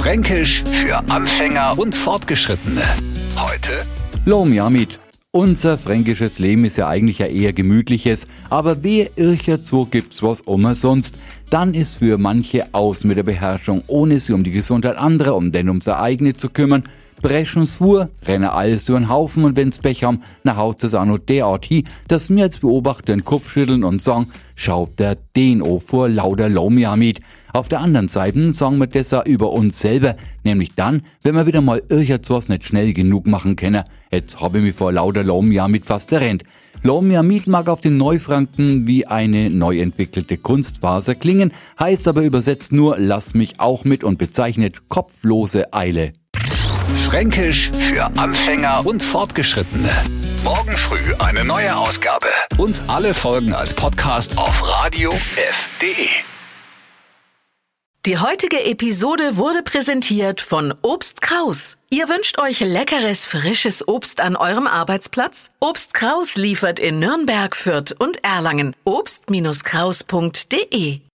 Fränkisch für Anfänger und Fortgeschrittene. Heute Lom Jamit. Unser fränkisches Leben ist ja eigentlich ein eher gemütliches, aber wer ircher so gibt's was umsonst, dann ist für manche aus mit der Beherrschung, ohne sich um die Gesundheit anderer, um denn um seine eigene zu kümmern, brechen swur, rennen alles durch den Haufen und wenn's Pech haben, nach haut es auch noch derart hi, dass mir als Beobachter den Kopf schütteln und sagen, schaut der den o vor lauter Lomiamid. Auf der anderen Seite sagen wir das auch über uns selber, nämlich dann, wenn wir wieder mal irgendwas nicht schnell genug machen können. Jetzt habe ich mich vor lauter Lomiamid fast errennt. Lomiamid mag auf den Neufranken wie eine neu entwickelte Kunstfaser klingen, heißt aber übersetzt nur lass mich auch mit und bezeichnet kopflose Eile. Fränkisch für Anfänger und Fortgeschrittene. Morgen früh eine neue Ausgabe. Und alle Folgen als Podcast auf radiof.de. Die heutige Episode wurde präsentiert von Obst Kraus. Ihr wünscht euch leckeres, frisches Obst an eurem Arbeitsplatz? Obst Kraus liefert in Nürnberg, Fürth und Erlangen. Obst-Kraus.de